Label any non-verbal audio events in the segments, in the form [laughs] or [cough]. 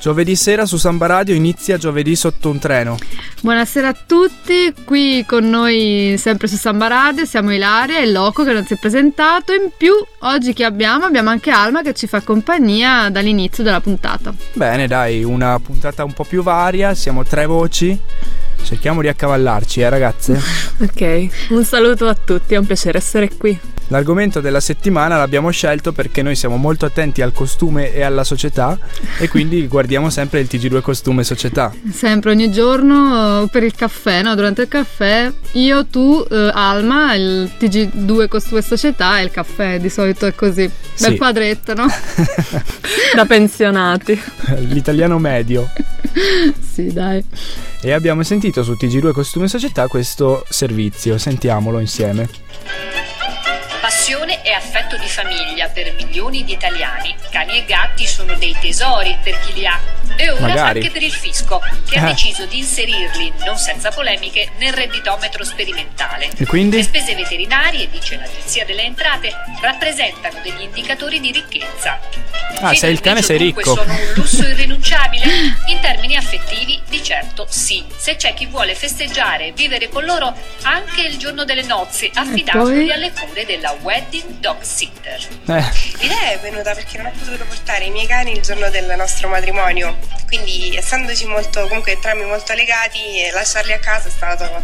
Giovedì sera su Samba Radio inizia giovedì sotto un treno. Buonasera a tutti, qui con noi sempre su Samba Radio siamo Ilaria e Loco che non si è presentato. In più, oggi che abbiamo? Abbiamo anche Alma che ci fa compagnia dall'inizio della puntata. Bene, dai, una puntata un po' più varia, siamo tre voci. Cerchiamo di accavallarci, eh ragazze? [laughs] ok, un saluto a tutti, è un piacere essere qui. L'argomento della settimana l'abbiamo scelto perché noi siamo molto attenti al costume e alla società e quindi [laughs] guardiamo sempre il TG2 costume società. Sempre, ogni giorno per il caffè, no? Durante il caffè io, tu, eh, Alma, il TG2 costume società e il caffè, di solito è così. Sì. Bel quadretto, no? [laughs] da pensionati. L'italiano medio. [laughs] sì, dai. E abbiamo sentito su TG2 Costume Società questo servizio, sentiamolo insieme. Passione e affetto di famiglia per milioni di italiani. Cani e gatti sono dei tesori per chi li ha e ora Magari. anche per il fisco, che ha eh. deciso di inserirli, non senza polemiche, nel redditometro sperimentale. E quindi? Le spese veterinarie, dice l'Agenzia delle Entrate, rappresentano degli indicatori di ricchezza. Ah, sei il cane sei ricco. sono un lusso [laughs] irrinunciabile? In termini affettivi, di certo sì. Se c'è chi vuole festeggiare e vivere con loro anche il giorno delle nozze, affidandoli alle cure della wedding dog sitter. Eh. L'idea è venuta perché non ho potuto portare i miei cani il giorno del nostro matrimonio quindi essendoci molto, comunque entrambi molto legati, lasciarli a casa è stato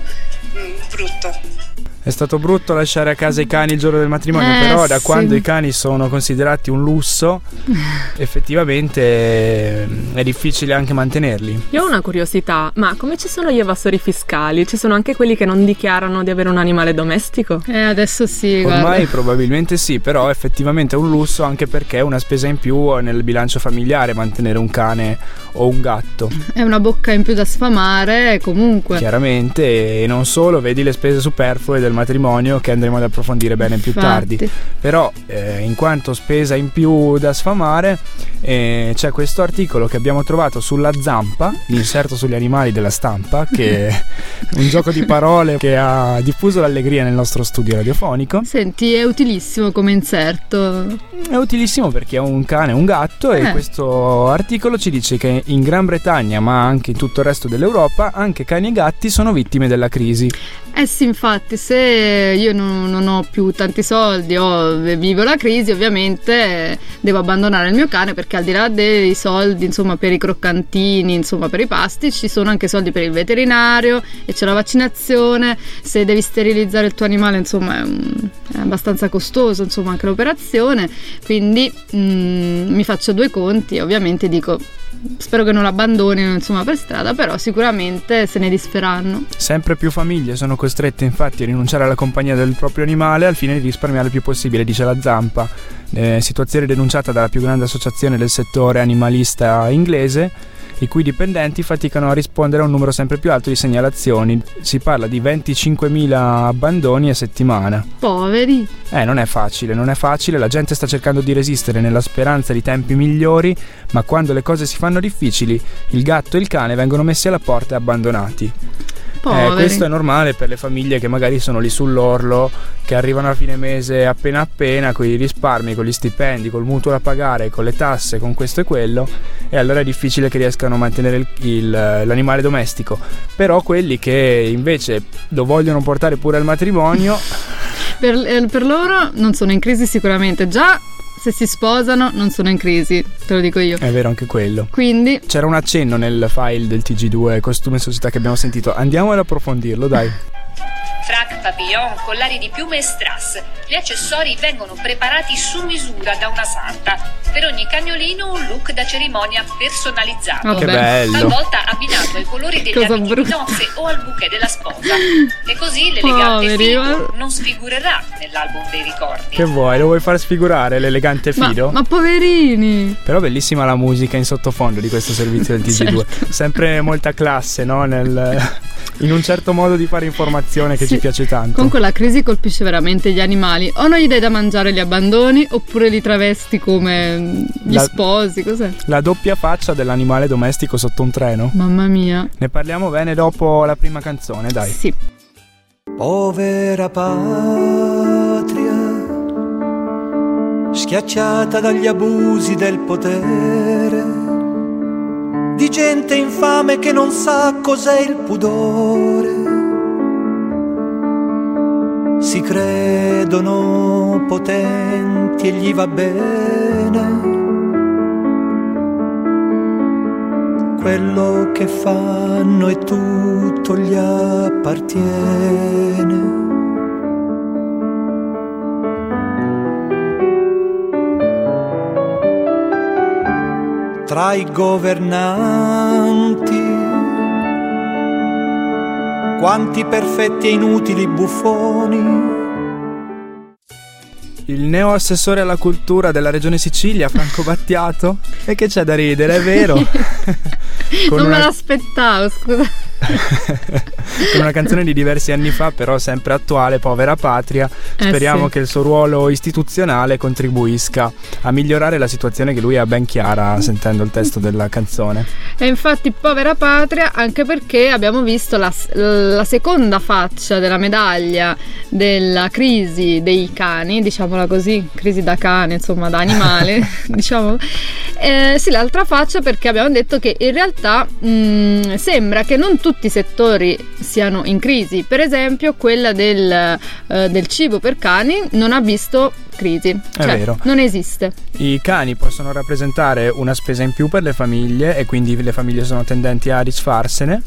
mm, brutto. È stato brutto lasciare a casa i cani il giorno del matrimonio, eh, però da sì. quando i cani sono considerati un lusso, [laughs] effettivamente mm, è difficile anche mantenerli. Io ho una curiosità, ma come ci sono gli evasori fiscali? Ci sono anche quelli che non dichiarano di avere un animale domestico? Eh, adesso sì. Ormai guarda. probabilmente sì, però effettivamente è un lusso anche perché è una spesa in più nel bilancio familiare mantenere un cane o un gatto. È una bocca in più da sfamare comunque. Chiaramente, e non solo, vedi le spese superflue del matrimonio che andremo ad approfondire bene più Infatti. tardi. Però eh, in quanto spesa in più da sfamare eh, c'è questo articolo che abbiamo trovato sulla zampa, l'inserto sugli animali della stampa, che [laughs] è un gioco di parole che ha diffuso l'allegria nel nostro studio radiofonico. Senti, è utilissimo come inserto. È utilissimo perché è un cane e un gatto eh. e questo articolo ci dice che in Gran Bretagna, ma anche in tutto il resto dell'Europa, anche cani e gatti sono vittime della crisi. Eh sì, infatti, se io non, non ho più tanti soldi o vivo la crisi, ovviamente devo abbandonare il mio cane perché al di là dei soldi, insomma, per i croccantini, insomma, per i pasti, ci sono anche soldi per il veterinario e c'è la vaccinazione. Se devi sterilizzare il tuo animale, insomma, è, un, è abbastanza costoso, insomma, anche l'operazione. Quindi mm, mi faccio due conti ovviamente dico spero che non l'abbandonino insomma per strada però sicuramente se ne disferanno. Sempre più famiglie sono costrette infatti a rinunciare alla compagnia del proprio animale al fine di risparmiare il più possibile dice la Zampa. Eh, situazione denunciata dalla più grande associazione del settore animalista inglese i cui dipendenti faticano a rispondere a un numero sempre più alto di segnalazioni. Si parla di 25.000 abbandoni a settimana. Poveri. Eh, non è facile, non è facile, la gente sta cercando di resistere nella speranza di tempi migliori, ma quando le cose si fanno difficili, il gatto e il cane vengono messi alla porta e abbandonati. Eh, questo è normale per le famiglie che magari sono lì sull'orlo, che arrivano a fine mese appena appena con i risparmi, con gli stipendi, col mutuo da pagare, con le tasse, con questo e quello, e allora è difficile che riescano a mantenere il, il, l'animale domestico. Però quelli che invece lo vogliono portare pure al matrimonio... per, eh, per loro non sono in crisi sicuramente, già se si sposano non sono in crisi, te lo dico io. È vero anche quello. Quindi c'era un accenno nel file del TG2 Costume e Società che abbiamo sentito. Andiamo ad approfondirlo, dai. Papillon, collari di piume e strass. Gli accessori vengono preparati su misura da una santa. Per ogni cagnolino un look da cerimonia personalizzato. Oh, che bello. Talvolta abbinato ai colori degli abiti di nozze o al bouquet della sposa. E così l'elegante figo non sfigurerà nell'album dei ricordi. Che vuoi? Lo vuoi far sfigurare l'elegante fido? Ma, ma poverini! Però bellissima la musica in sottofondo di questo servizio del TG2. certo. Sempre molta classe, no? Nel, in un certo modo di fare informazione che sì. ci piace tanto. Comunque la crisi colpisce veramente gli animali. O non gli dai da mangiare li abbandoni, oppure li travesti come gli la, sposi. Cos'è? La doppia faccia dell'animale domestico sotto un treno. Mamma mia. Ne parliamo bene dopo la prima canzone, dai. Sì. Povera patria, schiacciata dagli abusi del potere di gente infame che non sa cos'è il pudore. Credono potenti e gli va bene. Quello che fanno e tutto gli appartiene. tra i governanti. Quanti perfetti e inutili buffoni. Il neo assessore alla cultura della regione Sicilia, Franco Battiato. E che c'è da ridere, è vero? [laughs] non una... me l'aspettavo, scusa. [laughs] con una canzone di diversi anni fa, però sempre attuale, Povera Patria. Eh, Speriamo eh sì. che il suo ruolo istituzionale contribuisca a migliorare la situazione che lui ha ben chiara sentendo il testo della canzone. E infatti Povera Patria anche perché abbiamo visto la, la seconda faccia della medaglia della crisi dei cani, diciamola così, crisi da cane, insomma da animale, [laughs] [laughs] diciamo. Eh, sì, l'altra faccia perché abbiamo detto che in realtà mh, mm, sembra che non tutti i settori siano in crisi. Per esempio, quella del, uh, del cibo per cani non ha visto crisi. È cioè, vero. Non esiste. I cani possono rappresentare una spesa in più per le famiglie e quindi le famiglie sono tendenti a disfarsene.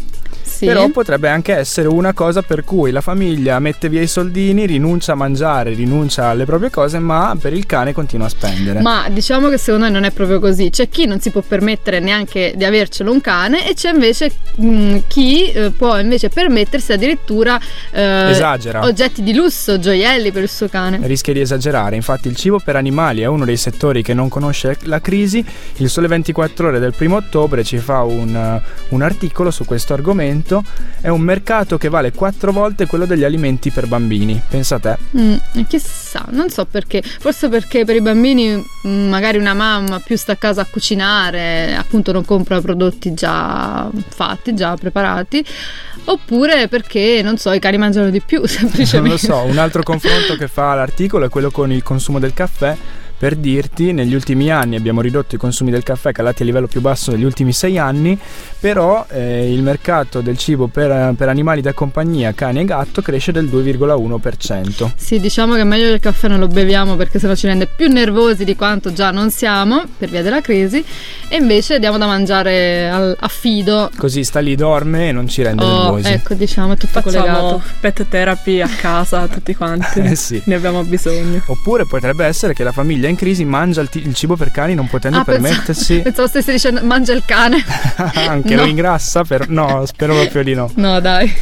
Sì. Però potrebbe anche essere una cosa per cui la famiglia mette via i soldini, rinuncia a mangiare, rinuncia alle proprie cose, ma per il cane continua a spendere. Ma diciamo che secondo me non è proprio così. C'è chi non si può permettere neanche di avercelo un cane e c'è invece mh, mm, chi eh, può invece permettersi addirittura eh, oggetti di lusso, gioielli per il suo cane. Rischia di esagerare. Infatti il cibo per animali è uno dei settori che non conosce la crisi. Il Sole 24 ore del primo ottobre ci fa un, un articolo su questo argomento mercato è un mercato che vale quattro volte quello degli alimenti per bambini. Pensa a te. Mm, chissà, non so perché. Forse perché per i bambini mm, magari una mamma più sta a casa a cucinare, appunto non compra prodotti già fatti, già preparati. Oppure perché, non so, i cani mangiano di più, semplicemente. [laughs] Non lo so, un altro confronto che fa l'articolo è quello con il consumo del caffè per dirti, negli ultimi anni abbiamo ridotto i consumi del caffè calati a livello più basso degli ultimi sei anni, però eh, il mercato del cibo per, per, animali da compagnia, cani e gatto, cresce del 2,1%. Sì, diciamo che è meglio che il caffè non lo beviamo perché sennò ci rende più nervosi di quanto già non siamo per via della crisi e invece diamo da mangiare al, a fido. Così sta lì, dorme e non ci rende oh, nervosi. Ecco, diciamo, è tutto Facciamo collegato. pet therapy a casa tutti quanti. [laughs] eh sì. Ne abbiamo bisogno. Oppure potrebbe essere che la famiglia in crisi mangia il, t- il cibo per cani non potendo ah, permettersi. [laughs] Pensavo stessi dicendo mangia il cane. [laughs] Anche no. lo ingrassa? Per... No, spero proprio di no. [laughs] No, dai.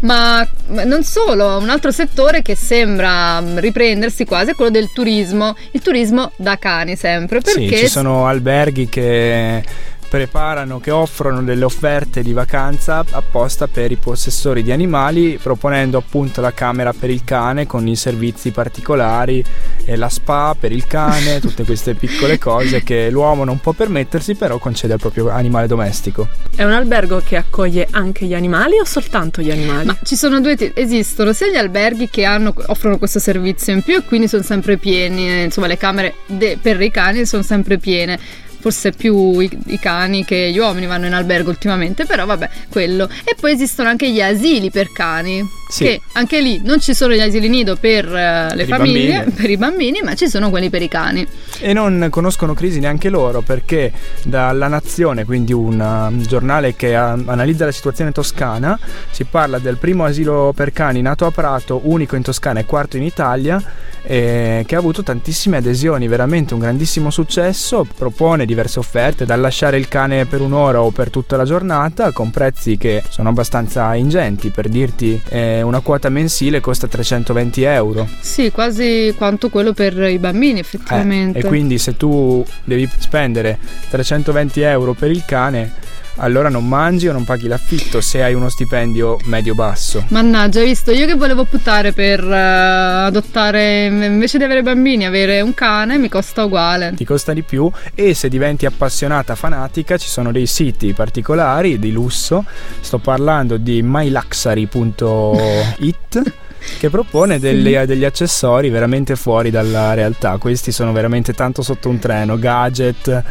Ma non solo, un altro settore che sembra riprendersi quasi è quello del turismo. Il turismo da cani sempre. Perché sì, ci sono alberghi che preparano, che offrono delle offerte di vacanza apposta per i possessori di animali, proponendo appunto la camera per il cane con i servizi particolari e la spa per il cane, [laughs] tutte queste piccole cose che l'uomo non può permettersi, però concede al proprio animale domestico. È un albergo che accoglie anche gli animali o soltanto gli animali? Ma ci sono due tipi, esistono sia gli alberghi che hanno, offrono questo servizio in più e quindi sono sempre pieni, insomma le camere de- per i cani sono sempre piene forse più i, i, cani che gli uomini vanno in albergo ultimamente, però vabbè, quello. E poi esistono anche gli asili per cani, sì. che anche lì non ci sono gli asili nido per uh, le per famiglie, i per i bambini, ma ci sono quelli per i cani. E non conoscono crisi neanche loro, perché dalla Nazione, quindi un um, giornale che uh, analizza la situazione toscana, si parla del primo asilo per cani nato a Prato, unico in Toscana e quarto in Italia, eh, che ha avuto tantissime adesioni, veramente un grandissimo successo, propone diverse offerte, dal lasciare il cane per un'ora o per tutta la giornata, con prezzi che sono abbastanza ingenti, per dirti eh, una quota mensile costa 320 euro. Sì, quasi quanto quello per i bambini effettivamente. Eh, e quindi se tu devi spendere 320 euro per il cane allora non mangi o non paghi l'affitto se hai uno stipendio medio-basso. Mannaggia, hai visto? Io che volevo puttare per uh, adottare, invece di avere bambini, avere un cane, mi costa uguale. Ti costa di più e se diventi appassionata, fanatica, ci sono dei siti particolari di lusso. Sto parlando di myluxury.it. [laughs] che propone degli, degli, accessori veramente fuori dalla realtà. Questi sono veramente tanto sotto un treno, gadget,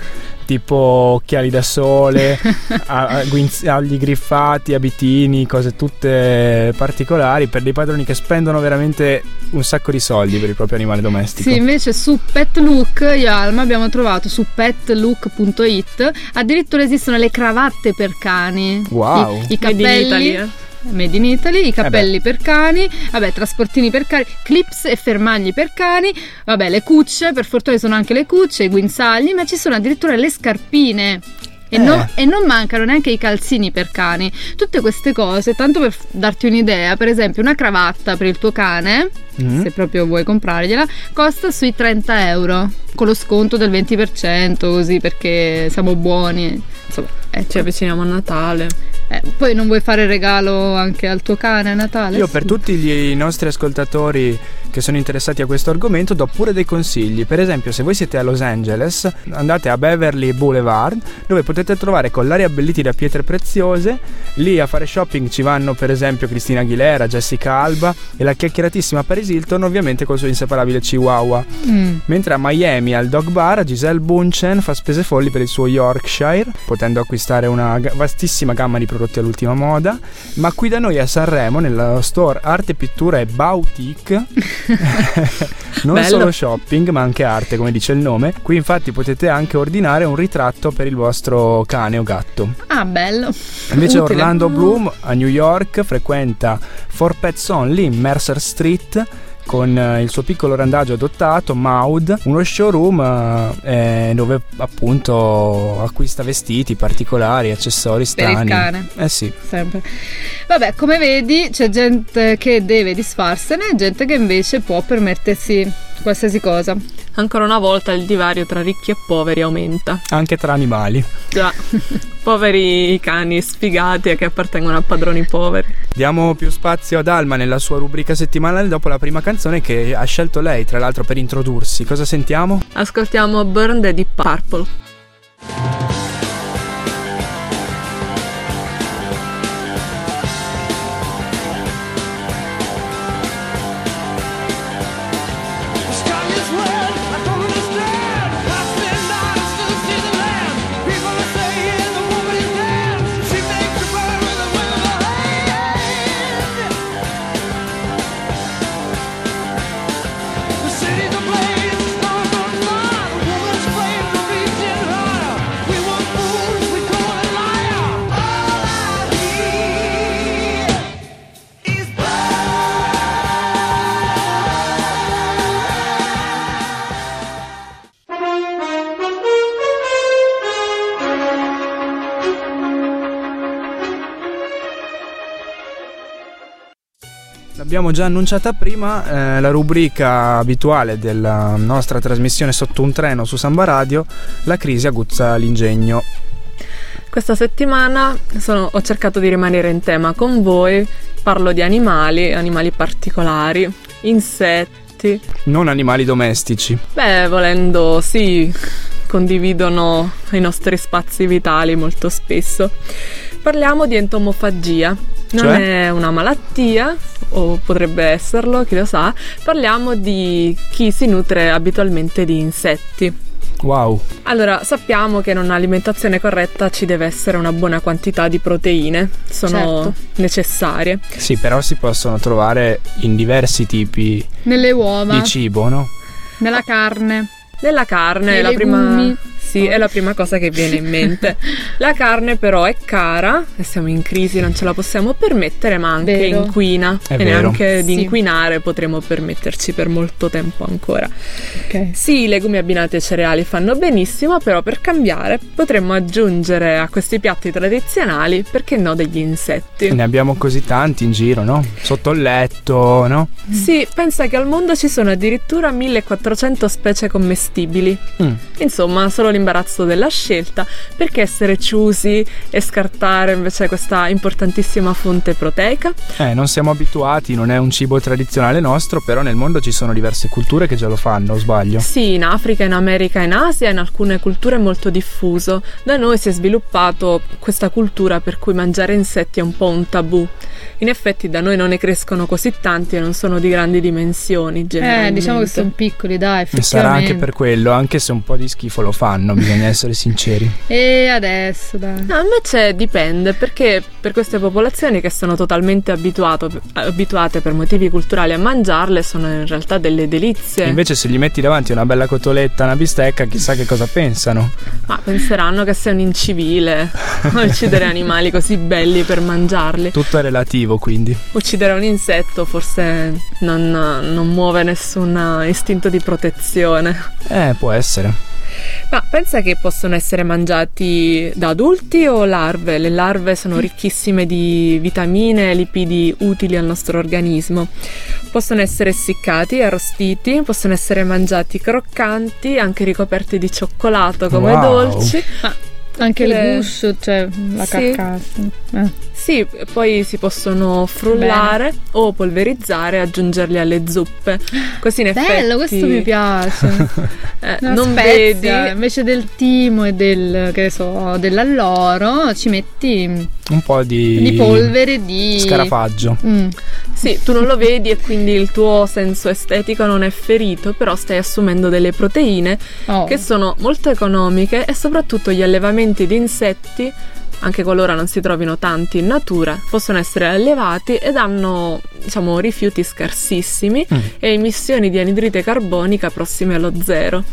tipo occhiali da sole, [laughs] agli griffati, abitini, cose tutte particolari per dei padroni che spendono veramente un sacco di soldi per il proprio animale domestico. Sì, invece su Petlook io e Alma abbiamo trovato su petlook.it addirittura esistono le cravatte per cani. Wow! I, i cappelli Made in Italy, i cappelli eh per cani, vabbè, trasportini per cani, clips e fermagli per cani, vabbè, le cucce, per fortuna sono anche le cucce, i guinzagli, ma ci sono addirittura le scarpine. E, eh. non, e, non, mancano neanche i calzini per cani. Tutte queste cose, tanto per darti un'idea, per esempio una cravatta per il tuo cane, mm. se proprio vuoi comprargliela, costa sui 30 euro, con lo sconto del 20%, così perché siamo buoni. Insomma, ecco. ci avviciniamo a Natale. Eh, poi non vuoi fare regalo anche al tuo cane a Natale? Io per tutti i nostri ascoltatori che sono interessati a questo argomento do pure dei consigli. Per esempio, se voi siete a Los Angeles, andate a Beverly Boulevard, dove potete trovare collari abbelliti da pietre preziose. Lì a fare shopping ci vanno per esempio Cristina Aguilera, Jessica Alba e la chiacchieratissima Paris Hilton, ovviamente col suo inseparabile Chihuahua. Mm. Mentre a Miami al Dog Bar Giselle Bunchen fa spese folli per il suo Yorkshire, potendo acquistare una vastissima gamma di prodotti all'ultima moda, ma qui da noi a Sanremo, nello store Arte, Pittura e Boutique, [laughs] [laughs] non Bello. solo shopping ma anche arte come dice il nome, qui infatti potete anche ordinare un ritratto per il vostro cane o gatto. Ah, bello. Invece Utile. Orlando Bloom a New York frequenta For Pets Only in Mercer Street con eh, il suo piccolo randaggio adottato, Maud, uno showroom eh, dove appunto acquista vestiti particolari, accessori strani. Per il cane. Eh sì. Sempre. Vabbè, come vedi c'è gente che deve disfarsene e gente che invece può permettersi qualsiasi cosa. Ancora una volta il divario tra ricchi e poveri aumenta. Anche tra animali. Già, [laughs] poveri cani sfigati e che appartengono a padroni poveri. Diamo più spazio ad Alma nella sua rubrica settimanale dopo la prima canzone che ha scelto lei, tra l'altro, per introdursi. Cosa sentiamo? Ascoltiamo Burn the Deep Purple. L'abbiamo già annunciata prima, eh, la rubrica abituale della nostra trasmissione sotto un treno su Samba Radio, la crisi aguzza l'ingegno. Questa settimana sono, ho cercato di rimanere in tema con voi, parlo di animali, animali particolari, insetti. Non animali domestici. Beh, volendo sì, condividono i nostri spazi vitali molto spesso. Parliamo di entomofagia. Non cioè? è una malattia, o potrebbe esserlo, chi lo sa. Parliamo di chi si nutre abitualmente di insetti. Wow. Allora, sappiamo che in un'alimentazione corretta ci deve essere una buona quantità di proteine, sono certo. necessarie. Sì, però si possono trovare in diversi tipi Nelle uova. di cibo, no? Nella carne. Nella carne, la prima sì, è la prima cosa che viene in mente. [laughs] La carne però è cara e siamo in crisi, non ce la possiamo permettere, ma anche vero. inquina è e vero. neanche di inquinare potremo permetterci per molto tempo ancora. Okay. Sì, i legumi abbinati ai cereali fanno benissimo, però per cambiare potremmo aggiungere a questi piatti tradizionali, perché no, degli insetti. Ne abbiamo così tanti in giro, no? Sotto il letto, no? Sì, pensa che al mondo ci sono addirittura 1400 specie commestibili. Mm. Insomma, solo l'imbarazzo della scelta, perché essere chiusi e scartare invece questa importantissima fonte proteica? Eh, non siamo abituati, non è un cibo tradizionale nostro, però nel mondo ci sono diverse culture che già lo fanno, o sbaglio? Sì, in Africa, in America, in Asia, in alcune culture è molto diffuso. Da noi si è sviluppato questa cultura per cui mangiare insetti è un po' un tabù. In effetti da noi non ne crescono così tanti e non sono di grandi dimensioni, Eh, diciamo che sono piccoli, dai, effettivamente. Sarà anche per quello, anche se un po' di schifo lo fanno, bisogna essere sinceri. [laughs] E adesso, dai. No, invece dipende, perché per queste popolazioni che sono totalmente abituate per motivi culturali a mangiarle, sono in realtà delle delizie. Invece se gli metti davanti una bella cotoletta, una bistecca, chissà che cosa pensano. Ma penseranno che sei un incivile, [laughs] uccidere animali così belli per mangiarli. Tutto è relativo, quindi. Uccidere un insetto forse non, non muove nessun istinto di protezione. Eh, può essere. Ma pensa che possono essere mangiati da adulti o larve? Le larve sono ricchissime di vitamine e lipidi utili al nostro organismo. Possono essere essiccati, arrostiti, possono essere mangiati croccanti, anche ricoperti di cioccolato come wow. dolci. Ma anche le... il guscio, cioè la sì. carcassa. Eh. Sì, poi si possono frullare Bene. o polverizzare e aggiungerli alle zuppe. Così in effetti... Bello, questo mi piace. [laughs] eh, non spezia, vedi... Invece del timo e del, che so, dell'alloro ci metti... Un po' di... Di polvere di... Scarafaggio. Mm. Sì, tu non lo vedi e quindi il tuo senso estetico non è ferito, però stai assumendo delle proteine oh. che sono molto economiche e soprattutto gli allevamenti di insetti anche qualora non si trovino tanti in natura, possono essere allevati ed hanno diciamo, rifiuti scarsissimi mm. e emissioni di anidride carbonica prossime allo zero.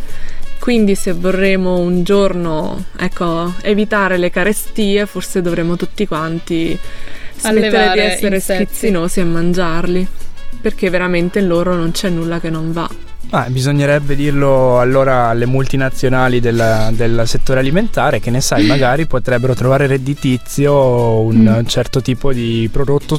Quindi se vorremmo un giorno ecco, evitare le carestie, forse dovremmo tutti quanti smettere di essere insetti. schizzinosi e mangiarli, perché veramente in loro non c'è nulla che non va. Ah, bisognerebbe dirlo allora alle multinazionali del, del, settore alimentare che ne sai, magari potrebbero trovare redditizio un mm. certo tipo di prodotto,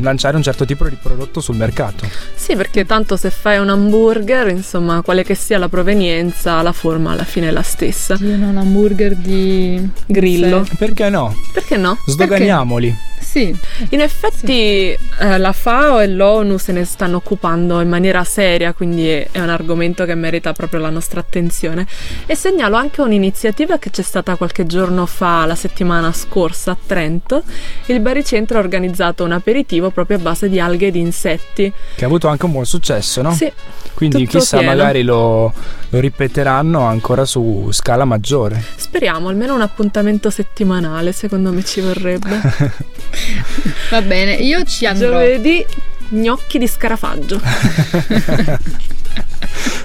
lanciare un certo tipo di prodotto sul mercato. Sì, perché tanto se fai un hamburger, insomma, quale che sia la provenienza, la forma alla fine è la stessa. Io non hamburger di grillo. Perché no? Perché no? Sdoganiamoli. Perché? Sì, in effetti sì. Eh, la FAO e l'ONU se ne stanno occupando in maniera seria, quindi è un argomento che merita proprio la nostra attenzione. E segnalo anche un'iniziativa che c'è stata qualche giorno fa, la settimana scorsa a Trento. Il baricentro ha organizzato un aperitivo proprio a base di alghe e di insetti. Che ha avuto anche un buon successo, no? Sì. Quindi chissà, pieno. magari lo, lo ripeteranno ancora su scala maggiore. Speriamo, almeno un appuntamento settimanale, secondo me ci vorrebbe. [laughs] Va bene, io ci andrò. Giovedì gnocchi di scarafaggio. [laughs]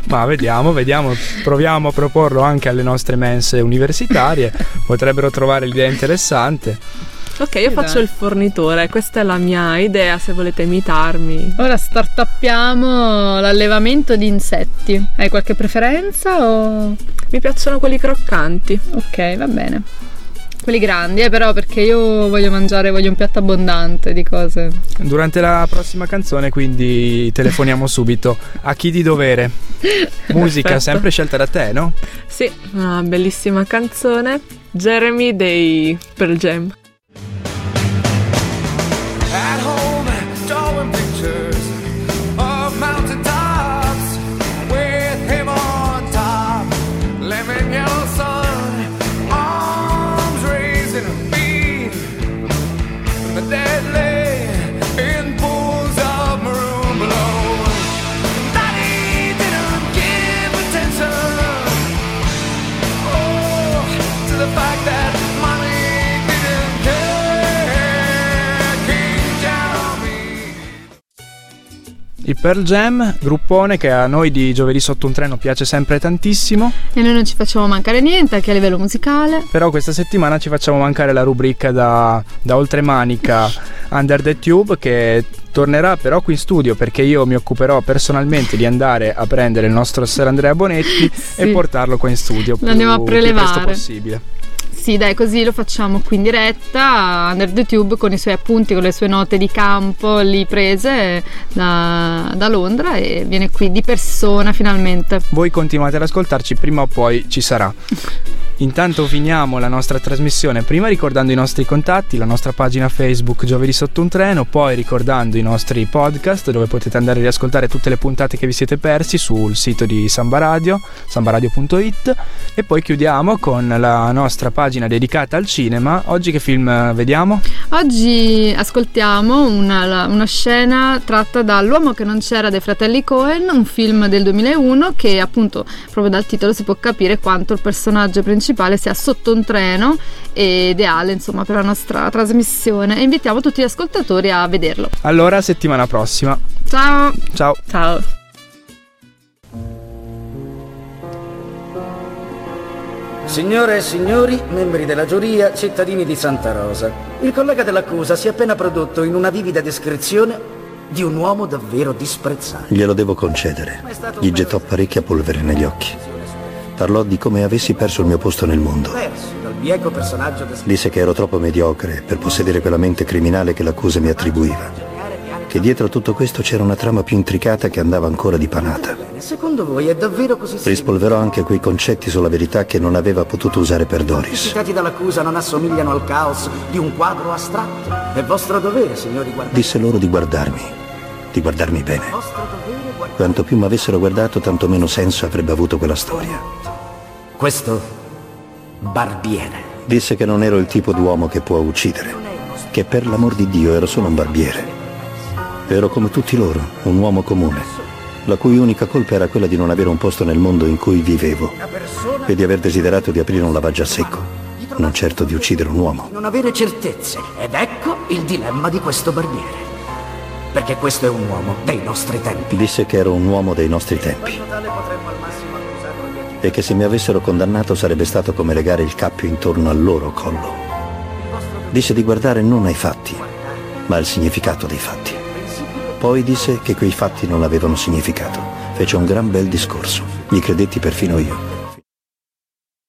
Ma vediamo, vediamo, proviamo a proporlo anche alle nostre mense universitarie, potrebbero trovare l'idea interessante. Ok, io faccio il fornitore, questa è la mia idea se volete imitarmi. Ora startuppiamo l'allevamento di insetti. Hai qualche preferenza o... Mi piacciono quelli croccanti. Ok, va bene quelli grandi, eh, però perché io voglio mangiare, voglio un piatto abbondante di cose. Durante la prossima canzone, quindi telefoniamo [laughs] subito a chi di dovere. Musica Perfetto. [laughs] sempre scelta da te, no? Sì, una bellissima canzone. Jeremy dei Pearl Jam. Pearl Jam, gruppone che a noi di Giovedì sotto un treno piace sempre tantissimo. E noi non ci facciamo mancare niente anche a livello musicale. Però questa settimana ci facciamo mancare la rubrica da, da oltremanica [laughs] Under the Tube che tornerà però qui in studio perché io mi occuperò personalmente di andare a prendere il nostro Ser Andrea Bonetti [laughs] sì. e portarlo qua in studio. L'andiamo a prelevare. Il più presto possibile sì, dai, così lo facciamo qui in diretta under the tube con i suoi appunti, con le sue note di campo lì prese da, da Londra e viene qui di persona finalmente. Voi continuate ad ascoltarci, prima o poi ci sarà. Intanto finiamo la nostra trasmissione prima ricordando i nostri contatti, la nostra pagina Facebook Giovedì sotto un treno, poi ricordando i nostri podcast dove potete andare a riascoltare tutte le puntate che vi siete persi sul sito di Samba Radio, sambaradio.it e poi chiudiamo con la nostra pagina dedicata al cinema. Oggi che film vediamo? Oggi ascoltiamo una, una scena tratta da L'uomo che non c'era dei fratelli Cohen, un film del 2001 che appunto proprio dal titolo si può capire quanto il personaggio principale principale sia sotto un treno è ideale insomma per la nostra trasmissione e invitiamo tutti gli ascoltatori a vederlo. Allora settimana prossima. Ciao. Ciao. Ciao. Signore e signori, membri della giuria, cittadini di Santa Rosa, il collega dell'accusa si è appena prodotto in una vivida descrizione di un uomo davvero disprezzato. Glielo devo concedere. Gli gettò parecchia polvere negli occhi. Parlò di come avessi perso il mio posto nel mondo. Disse che ero troppo mediocre per possedere quella mente criminale che l'accusa mi attribuiva. Che dietro tutto questo c'era una trama più intricata che andava ancora dipanata. Secondo voi è davvero così Rispolverò anche quei concetti sulla verità che non aveva potuto usare per Doris. I citati dall'accusa non assomigliano al caos di un quadro astratto. È vostro dovere, signori guardate. Disse loro di guardarmi, di guardarmi bene. Quanto più mi avessero guardato, tanto meno senso avrebbe avuto quella storia. Questo barbiere. Disse che non ero il tipo d'uomo che può uccidere, che per l'amor di Dio ero solo un barbiere. Ero come tutti loro, un uomo comune, la cui unica colpa era quella di non avere un posto nel mondo in cui vivevo e di aver desiderato di aprire un lavaggio a secco, non certo di uccidere un uomo. Non avere certezze, ed ecco il dilemma di questo barbiere. Perché questo è un uomo dei nostri tempi. Disse che ero un uomo dei nostri tempi e che se mi avessero condannato sarebbe stato come legare il cappio intorno al loro collo. Disse di guardare non ai fatti, ma al significato dei fatti. Poi disse che quei fatti non avevano significato. Fece un gran bel discorso. Gli credetti perfino io.